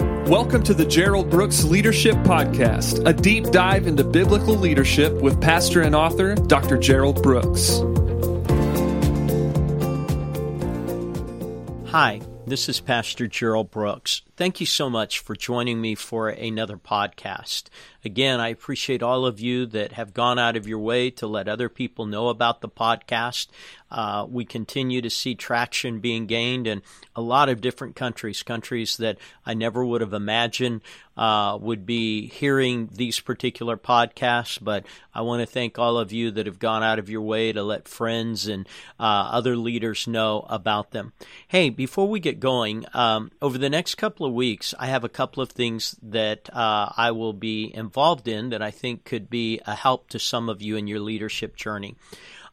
Welcome to the Gerald Brooks Leadership Podcast, a deep dive into biblical leadership with pastor and author Dr. Gerald Brooks. Hi, this is Pastor Gerald Brooks. Thank you so much for joining me for another podcast. Again, I appreciate all of you that have gone out of your way to let other people know about the podcast. Uh, we continue to see traction being gained in a lot of different countries, countries that I never would have imagined uh, would be hearing these particular podcasts. But I want to thank all of you that have gone out of your way to let friends and uh, other leaders know about them. Hey, before we get going, um, over the next couple of weeks, I have a couple of things that uh, I will be involved in that I think could be a help to some of you in your leadership journey.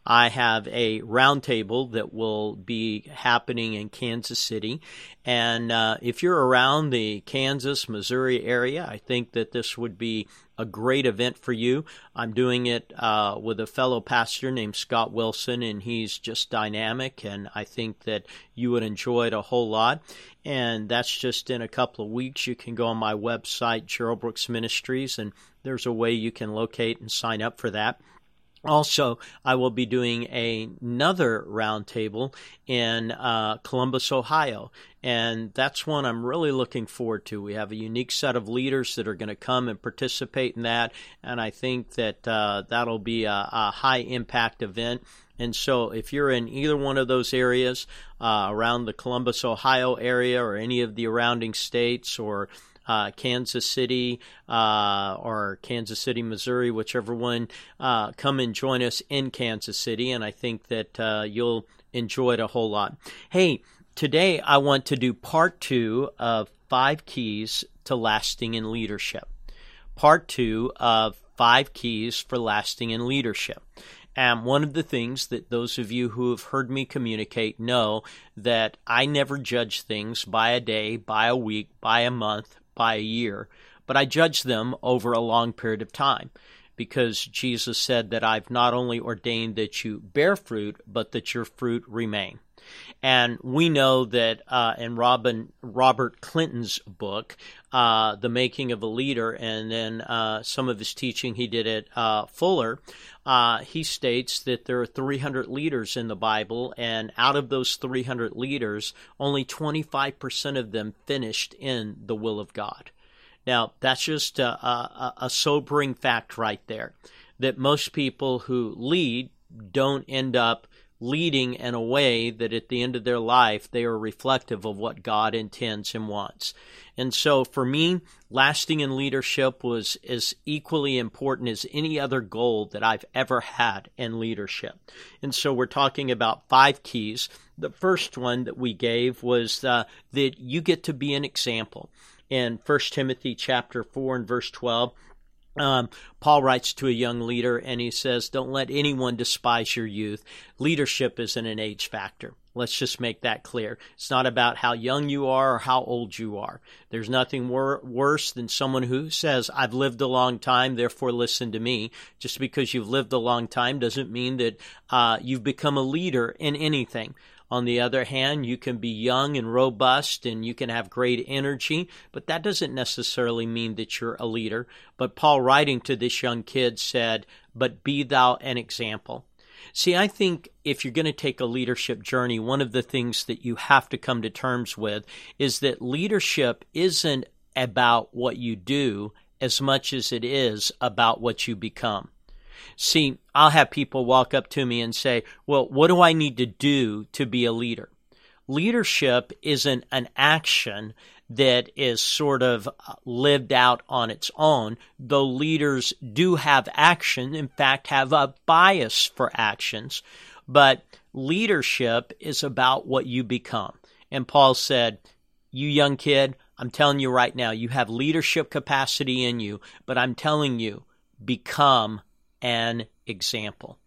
I have a roundtable that will be happening in Kansas City. And uh, if you're around the Kansas, Missouri area, I think that this would be a great event for you. I'm doing it uh, with a fellow pastor named Scott Wilson, and he's just dynamic, and I think that you would enjoy it a whole lot. And that's just in a couple of weeks. You can go on my website, Gerald Brooks Ministries, and there's a way you can locate and sign up for that. Also, I will be doing a, another roundtable in uh, Columbus, Ohio, and that's one I'm really looking forward to. We have a unique set of leaders that are going to come and participate in that, and I think that uh, that'll be a, a high impact event. And so, if you're in either one of those areas, uh, around the Columbus, Ohio area, or any of the surrounding states, or uh, Kansas City uh, or Kansas City, Missouri, whichever one, uh, come and join us in Kansas City. And I think that uh, you'll enjoy it a whole lot. Hey, today I want to do part two of five keys to lasting in leadership. Part two of five keys for lasting in leadership. And one of the things that those of you who have heard me communicate know that I never judge things by a day, by a week, by a month, by a year, but I judge them over a long period of time because Jesus said that I've not only ordained that you bear fruit, but that your fruit remain. And we know that uh, in Robin, Robert Clinton's book, uh, The Making of a Leader, and then uh, some of his teaching he did at uh, Fuller, uh, he states that there are 300 leaders in the Bible, and out of those 300 leaders, only 25% of them finished in the will of God. Now, that's just a, a, a sobering fact right there that most people who lead don't end up leading in a way that at the end of their life they are reflective of what God intends and wants. And so for me, lasting in leadership was as equally important as any other goal that I've ever had in leadership. And so we're talking about five keys. The first one that we gave was uh, that you get to be an example. In 1 Timothy chapter 4 and verse 12, um, Paul writes to a young leader and he says, Don't let anyone despise your youth. Leadership isn't an age factor. Let's just make that clear. It's not about how young you are or how old you are. There's nothing wor- worse than someone who says, I've lived a long time, therefore listen to me. Just because you've lived a long time doesn't mean that uh, you've become a leader in anything. On the other hand, you can be young and robust and you can have great energy, but that doesn't necessarily mean that you're a leader. But Paul, writing to this young kid, said, But be thou an example. See, I think if you're going to take a leadership journey, one of the things that you have to come to terms with is that leadership isn't about what you do as much as it is about what you become. See, I'll have people walk up to me and say, Well, what do I need to do to be a leader? Leadership isn't an action that is sort of uh, lived out on its own, though leaders do have action, in fact, have a bias for actions. But leadership is about what you become. And Paul said, You young kid, I'm telling you right now, you have leadership capacity in you, but I'm telling you, become an example.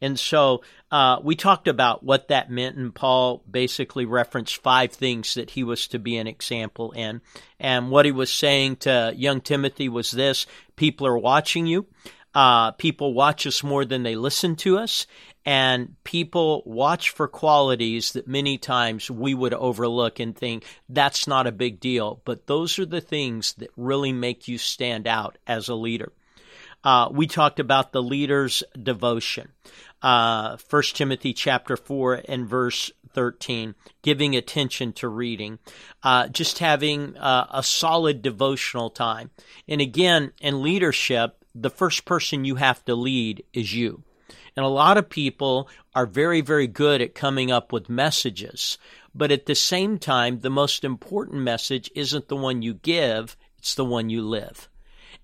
And so uh, we talked about what that meant, and Paul basically referenced five things that he was to be an example in. And what he was saying to young Timothy was this people are watching you. Uh, people watch us more than they listen to us, And people watch for qualities that many times we would overlook and think that's not a big deal. But those are the things that really make you stand out as a leader. Uh, we talked about the leader's devotion. Uh, 1 Timothy chapter 4 and verse 13, giving attention to reading, uh, just having uh, a solid devotional time. And again, in leadership, the first person you have to lead is you. And a lot of people are very, very good at coming up with messages. But at the same time, the most important message isn't the one you give, it's the one you live.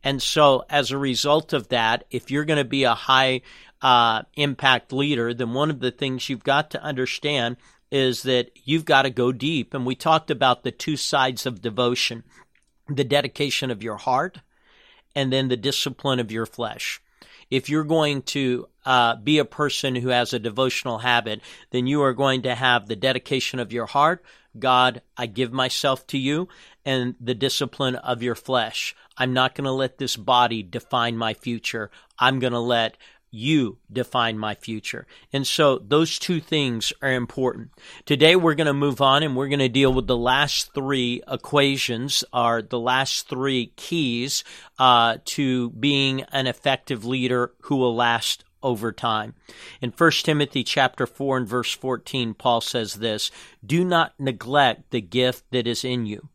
And so, as a result of that, if you're going to be a high uh, impact leader, then one of the things you've got to understand is that you've got to go deep. And we talked about the two sides of devotion the dedication of your heart and then the discipline of your flesh. If you're going to uh, be a person who has a devotional habit, then you are going to have the dedication of your heart. God, I give myself to you, and the discipline of your flesh. I'm not going to let this body define my future. I'm going to let you define my future. And so those two things are important. Today we're going to move on and we're going to deal with the last three equations, are the last three keys uh, to being an effective leader who will last over time. In 1 Timothy chapter 4 and verse 14, Paul says this, do not neglect the gift that is in you.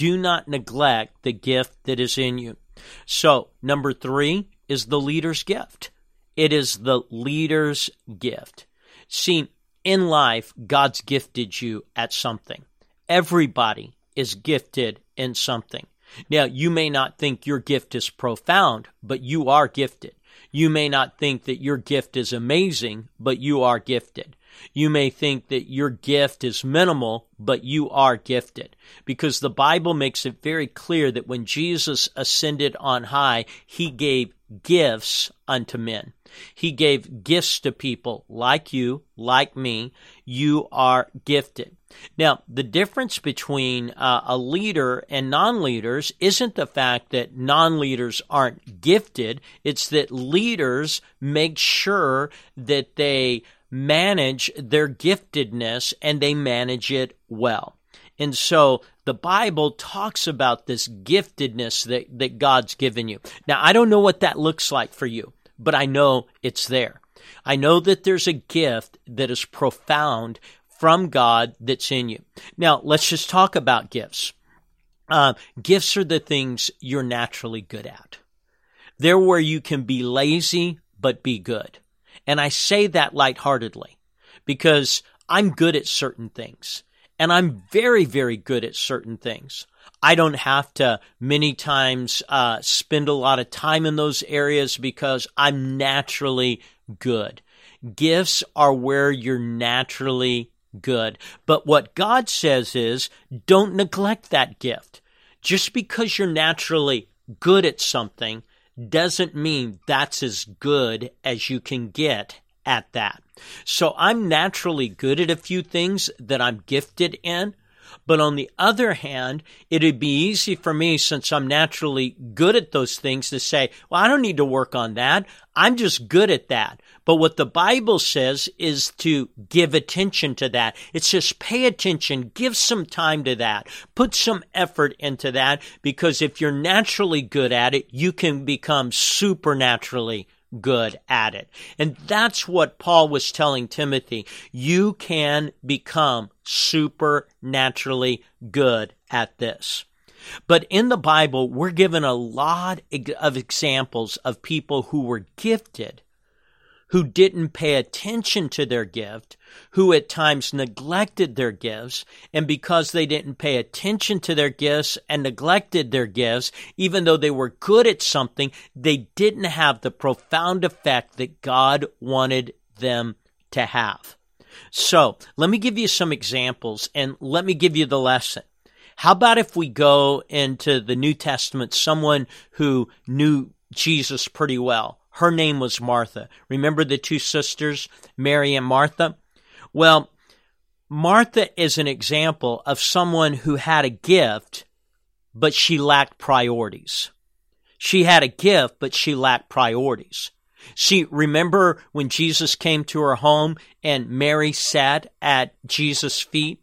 Do not neglect the gift that is in you. So, number three is the leader's gift. It is the leader's gift. See, in life, God's gifted you at something. Everybody is gifted in something. Now, you may not think your gift is profound, but you are gifted. You may not think that your gift is amazing, but you are gifted. You may think that your gift is minimal, but you are gifted. Because the Bible makes it very clear that when Jesus ascended on high, he gave gifts unto men. He gave gifts to people like you, like me. You are gifted. Now, the difference between uh, a leader and non leaders isn't the fact that non leaders aren't gifted, it's that leaders make sure that they manage their giftedness and they manage it well. And so the Bible talks about this giftedness that, that God's given you. Now, I don't know what that looks like for you, but I know it's there. I know that there's a gift that is profound from God that's in you. Now, let's just talk about gifts. Uh, gifts are the things you're naturally good at. They're where you can be lazy, but be good. And I say that lightheartedly because I'm good at certain things and I'm very, very good at certain things. I don't have to many times uh, spend a lot of time in those areas because I'm naturally good. Gifts are where you're naturally good. But what God says is don't neglect that gift. Just because you're naturally good at something doesn't mean that's as good as you can get at that. So I'm naturally good at a few things that I'm gifted in. But on the other hand, it'd be easy for me since I'm naturally good at those things to say, well, I don't need to work on that. I'm just good at that. But what the Bible says is to give attention to that. It says pay attention, give some time to that, put some effort into that, because if you're naturally good at it, you can become supernaturally good at it. And that's what Paul was telling Timothy. You can become supernaturally good at this. But in the Bible, we're given a lot of examples of people who were gifted who didn't pay attention to their gift, who at times neglected their gifts, and because they didn't pay attention to their gifts and neglected their gifts, even though they were good at something, they didn't have the profound effect that God wanted them to have. So, let me give you some examples and let me give you the lesson. How about if we go into the New Testament, someone who knew Jesus pretty well? Her name was Martha. Remember the two sisters, Mary and Martha? Well, Martha is an example of someone who had a gift, but she lacked priorities. She had a gift, but she lacked priorities. See, remember when Jesus came to her home and Mary sat at Jesus' feet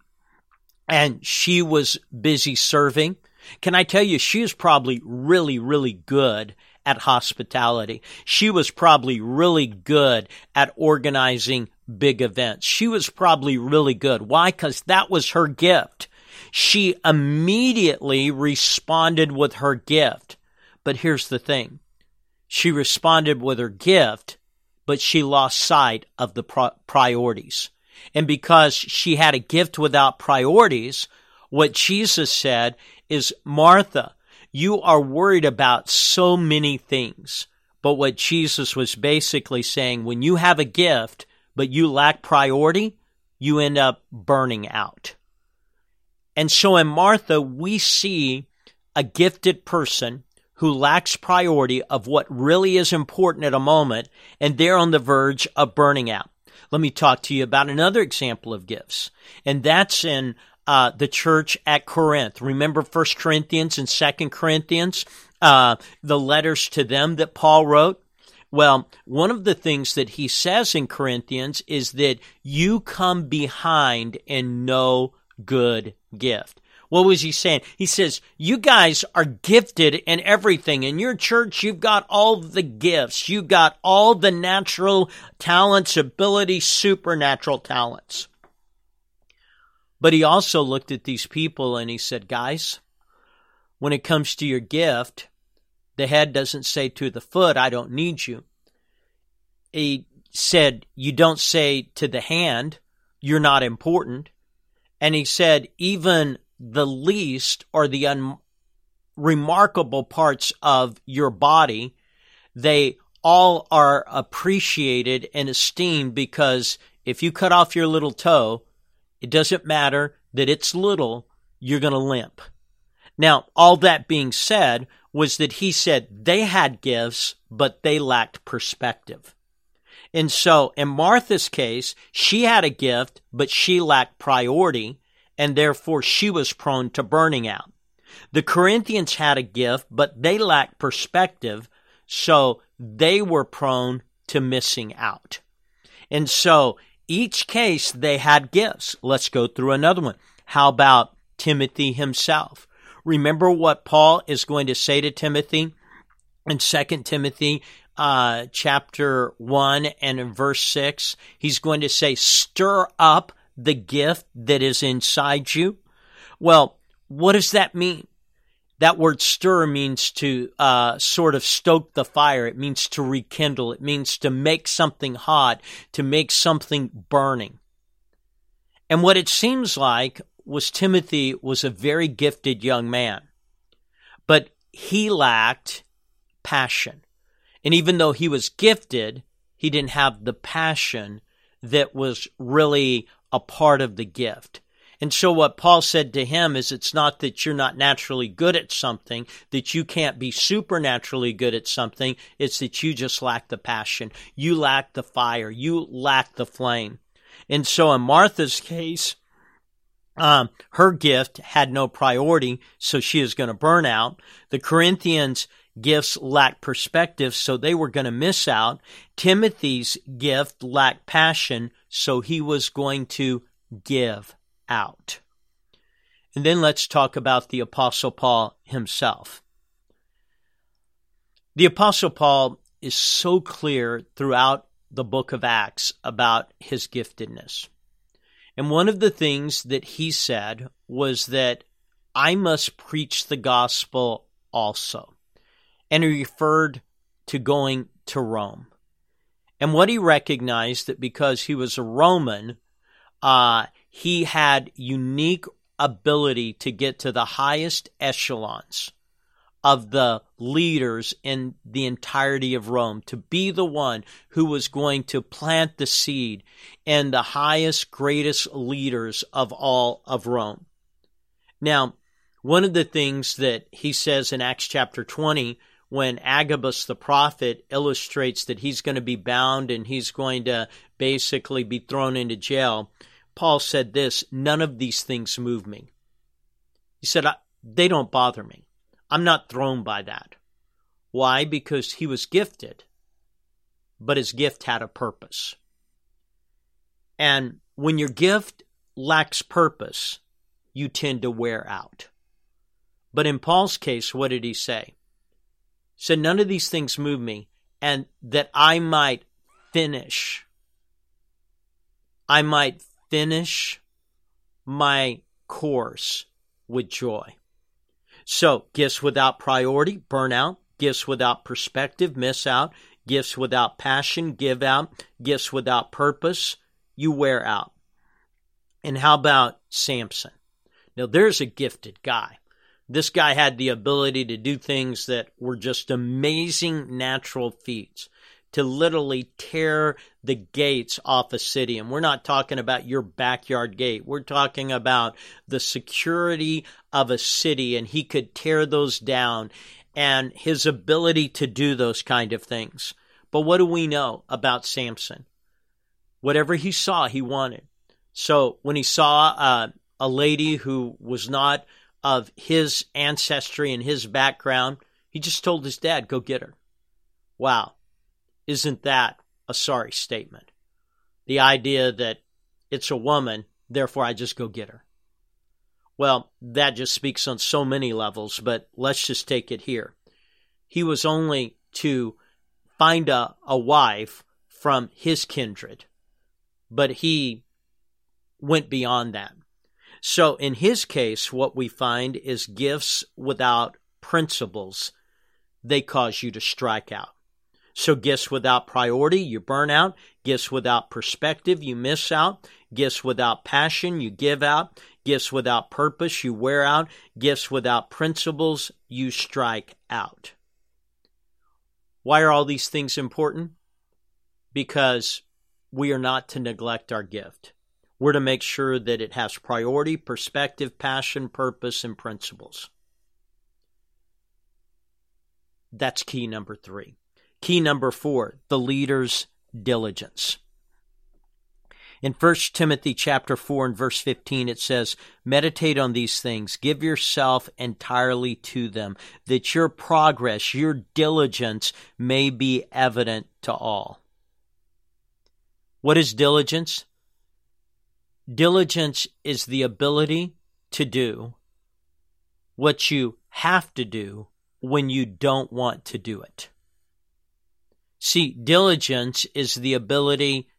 and she was busy serving? Can I tell you, she is probably really, really good at hospitality. She was probably really good at organizing big events. She was probably really good. Why? Because that was her gift. She immediately responded with her gift. But here's the thing. She responded with her gift, but she lost sight of the priorities. And because she had a gift without priorities, what Jesus said is, Martha, you are worried about so many things. But what Jesus was basically saying, when you have a gift, but you lack priority, you end up burning out. And so in Martha, we see a gifted person who lacks priority of what really is important at a moment, and they're on the verge of burning out. Let me talk to you about another example of gifts, and that's in uh, the church at Corinth. Remember First Corinthians and Second Corinthians, uh, the letters to them that Paul wrote. Well, one of the things that he says in Corinthians is that you come behind in no good gift. What was he saying? He says, You guys are gifted in everything. In your church, you've got all the gifts. You've got all the natural talents, abilities, supernatural talents. But he also looked at these people and he said, Guys, when it comes to your gift, the head doesn't say to the foot, I don't need you. He said, You don't say to the hand, You're not important. And he said, Even the least or the unremarkable parts of your body, they all are appreciated and esteemed because if you cut off your little toe, it doesn't matter that it's little, you're going to limp. Now, all that being said was that he said they had gifts, but they lacked perspective. And so in Martha's case, she had a gift, but she lacked priority, and therefore she was prone to burning out. The Corinthians had a gift, but they lacked perspective, so they were prone to missing out. And so each case they had gifts. Let's go through another one. How about Timothy himself? Remember what Paul is going to say to Timothy in 2 Timothy uh, chapter 1 and in verse 6? He's going to say, Stir up the gift that is inside you. Well, what does that mean? That word stir means to uh, sort of stoke the fire. It means to rekindle. It means to make something hot, to make something burning. And what it seems like was Timothy was a very gifted young man, but he lacked passion. And even though he was gifted, he didn't have the passion that was really a part of the gift. And so what Paul said to him is it's not that you're not naturally good at something, that you can't be supernaturally good at something. It's that you just lack the passion. You lack the fire. You lack the flame. And so in Martha's case, um, her gift had no priority, so she is going to burn out. The Corinthians gifts lacked perspective, so they were going to miss out. Timothy's gift lacked passion, so he was going to give out. And then let's talk about the Apostle Paul himself. The Apostle Paul is so clear throughout the book of Acts about his giftedness. And one of the things that he said was that I must preach the gospel also. And he referred to going to Rome. And what he recognized that because he was a Roman, uh, he had unique ability to get to the highest echelons of the leaders in the entirety of Rome, to be the one who was going to plant the seed in the highest, greatest leaders of all of Rome. Now, one of the things that he says in Acts chapter 20 when Agabus the prophet illustrates that he's going to be bound and he's going to basically be thrown into jail, Paul said this None of these things move me. He said, They don't bother me. I'm not thrown by that. Why? Because he was gifted. but his gift had a purpose. And when your gift lacks purpose, you tend to wear out. But in Paul's case, what did he say? He said, None of these things move me, and that I might finish. I might finish my course with joy. So, gifts without priority, burn out. Gifts without perspective, miss out. Gifts without passion, give out. Gifts without purpose, you wear out. And how about Samson? Now, there's a gifted guy. This guy had the ability to do things that were just amazing natural feats to literally tear the gates off a city. And we're not talking about your backyard gate. We're talking about the security of a city, and he could tear those down and his ability to do those kind of things. But what do we know about Samson? Whatever he saw, he wanted. So when he saw uh, a lady who was not of his ancestry and his background, he just told his dad, go get her. Wow. Isn't that a sorry statement? The idea that it's a woman, therefore I just go get her. Well, that just speaks on so many levels, but let's just take it here. He was only to find a, a wife from his kindred, but he went beyond that. So in his case, what we find is gifts without principles, they cause you to strike out. So gifts without priority, you burn out. Gifts without perspective, you miss out. Gifts without passion, you give out. Gifts without purpose, you wear out. Gifts without principles, you strike out. Why are all these things important? Because we are not to neglect our gift. We're to make sure that it has priority, perspective, passion, purpose, and principles. That's key number three. Key number four, the leader's diligence. In 1 Timothy chapter 4 and verse 15 it says, "Meditate on these things, give yourself entirely to them, that your progress, your diligence may be evident to all." What is diligence? Diligence is the ability to do what you have to do when you don't want to do it. See, diligence is the ability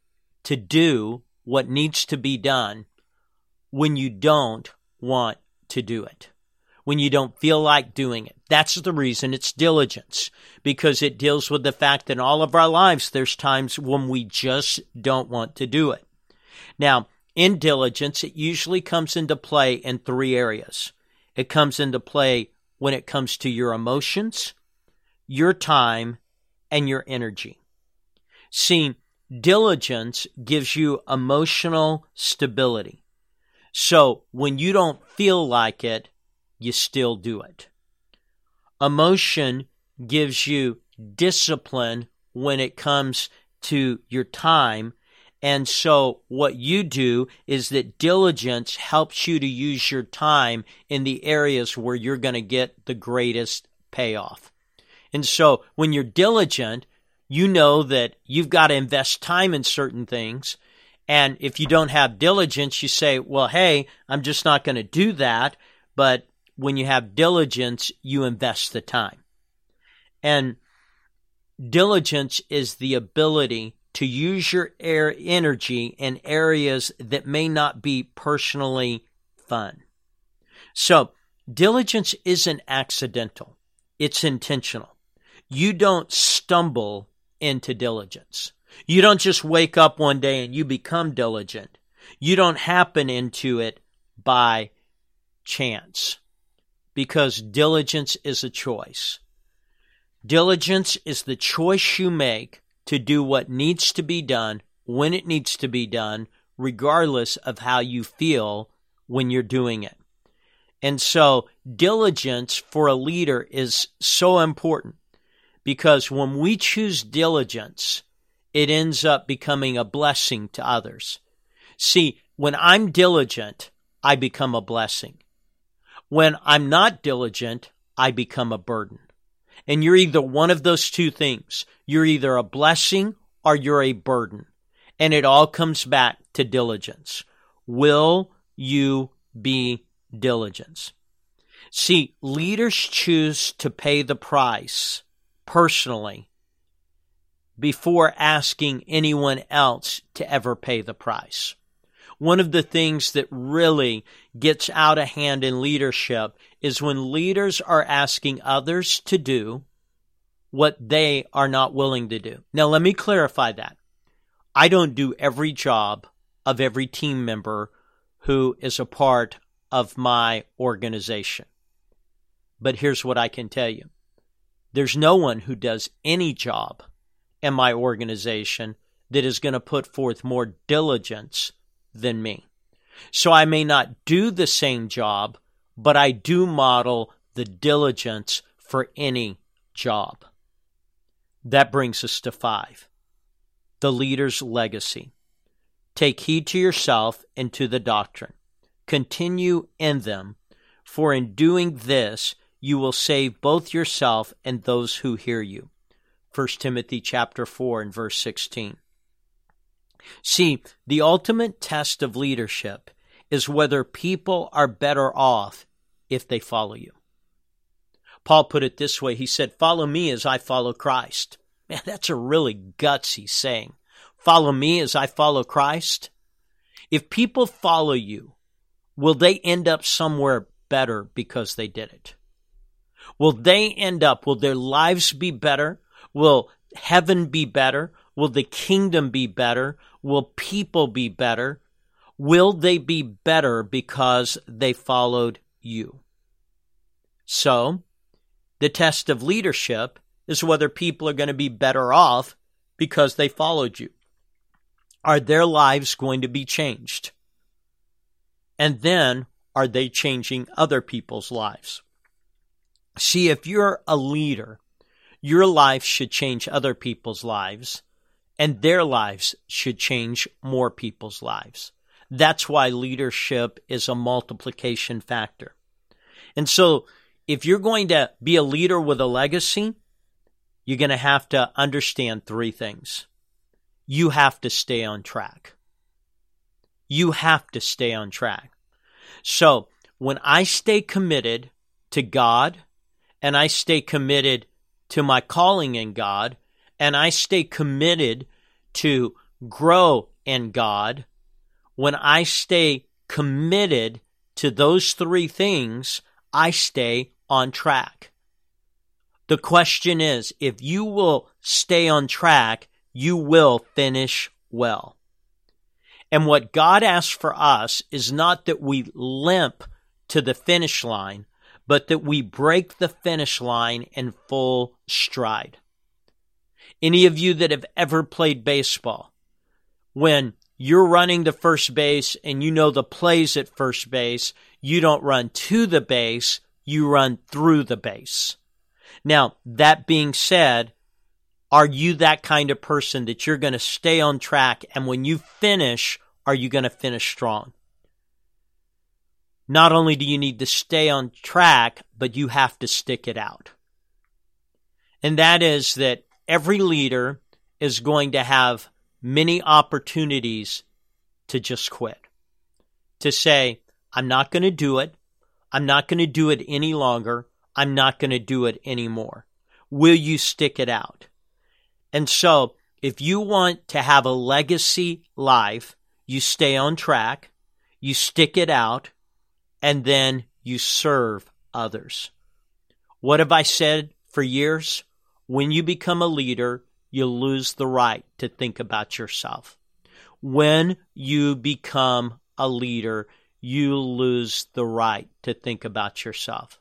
to do what needs to be done when you don't want to do it, when you don't feel like doing it. That's the reason it's diligence, because it deals with the fact that in all of our lives, there's times when we just don't want to do it. Now, in diligence, it usually comes into play in three areas. It comes into play when it comes to your emotions, your time, and your energy. See, diligence gives you emotional stability. So when you don't feel like it, you still do it. Emotion gives you discipline when it comes to your time and so what you do is that diligence helps you to use your time in the areas where you're going to get the greatest payoff. And so when you're diligent, you know that you've got to invest time in certain things. And if you don't have diligence, you say, well, hey, I'm just not going to do that. But when you have diligence, you invest the time. And diligence is the ability to use your air energy in areas that may not be personally fun. So, diligence isn't accidental, it's intentional. You don't stumble into diligence. You don't just wake up one day and you become diligent. You don't happen into it by chance because diligence is a choice. Diligence is the choice you make to do what needs to be done when it needs to be done, regardless of how you feel when you're doing it. And so, diligence for a leader is so important because when we choose diligence, it ends up becoming a blessing to others. See, when I'm diligent, I become a blessing. When I'm not diligent, I become a burden. And you're either one of those two things. You're either a blessing or you're a burden. And it all comes back to diligence. Will you be diligent? See, leaders choose to pay the price personally before asking anyone else to ever pay the price. One of the things that really gets out of hand in leadership is when leaders are asking others to do what they are not willing to do. Now, let me clarify that. I don't do every job of every team member who is a part of my organization. But here's what I can tell you there's no one who does any job in my organization that is going to put forth more diligence than me. So I may not do the same job, but I do model the diligence for any job. That brings us to five the leader's legacy. Take heed to yourself and to the doctrine. Continue in them, for in doing this you will save both yourself and those who hear you. 1 Timothy chapter 4 and verse 16. See, the ultimate test of leadership is whether people are better off if they follow you. Paul put it this way. He said, follow me as I follow Christ. Man, that's a really gutsy saying. Follow me as I follow Christ. If people follow you, will they end up somewhere better because they did it? Will they end up, will their lives be better? Will heaven be better? Will the kingdom be better? Will people be better? Will they be better because they followed you? So, the test of leadership is whether people are going to be better off because they followed you. Are their lives going to be changed? And then, are they changing other people's lives? See, if you're a leader, your life should change other people's lives, and their lives should change more people's lives. That's why leadership is a multiplication factor. And so, if you're going to be a leader with a legacy, you're going to have to understand three things. You have to stay on track. You have to stay on track. So, when I stay committed to God, and I stay committed to my calling in God and I stay committed to grow in God, when I stay committed to those three things, I stay on track. The question is if you will stay on track, you will finish well. And what God asks for us is not that we limp to the finish line, but that we break the finish line in full stride. Any of you that have ever played baseball, when you're running to first base and you know the plays at first base, you don't run to the base, you run through the base. Now, that being said, are you that kind of person that you're going to stay on track and when you finish, are you going to finish strong? Not only do you need to stay on track, but you have to stick it out. And that is that every leader is going to have many opportunities to just quit. To say, I'm not going to do it. I'm not going to do it any longer. I'm not going to do it anymore. Will you stick it out? And so, if you want to have a legacy life, you stay on track, you stick it out, and then you serve others. What have I said for years? When you become a leader, you lose the right to think about yourself. When you become a leader, you lose the right to think about yourself.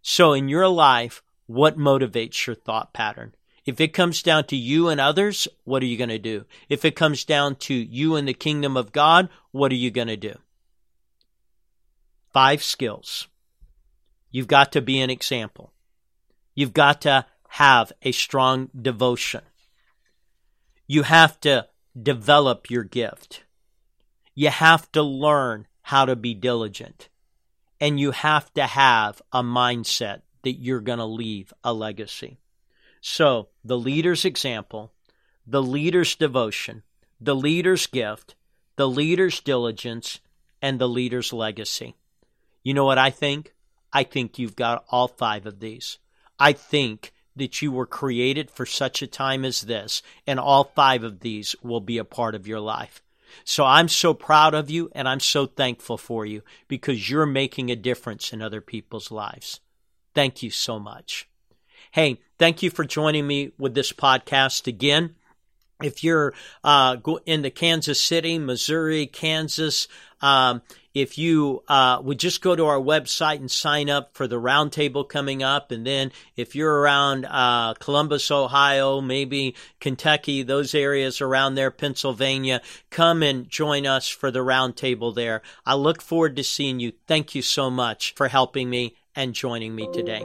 So, in your life, what motivates your thought pattern? If it comes down to you and others, what are you going to do? If it comes down to you and the kingdom of God, what are you going to do? Five skills. You've got to be an example. You've got to have a strong devotion. You have to develop your gift. You have to learn how to be diligent. And you have to have a mindset that you're going to leave a legacy. So, the leader's example, the leader's devotion, the leader's gift, the leader's diligence, and the leader's legacy. You know what I think? I think you've got all five of these. I think that you were created for such a time as this, and all five of these will be a part of your life. So I'm so proud of you and I'm so thankful for you because you're making a difference in other people's lives. Thank you so much. Hey, thank you for joining me with this podcast again. If you're uh, in the Kansas City, Missouri, Kansas, um, if you uh, would just go to our website and sign up for the roundtable coming up, and then if you're around uh, Columbus, Ohio, maybe Kentucky, those areas around there, Pennsylvania, come and join us for the roundtable there. I look forward to seeing you. Thank you so much for helping me and joining me today.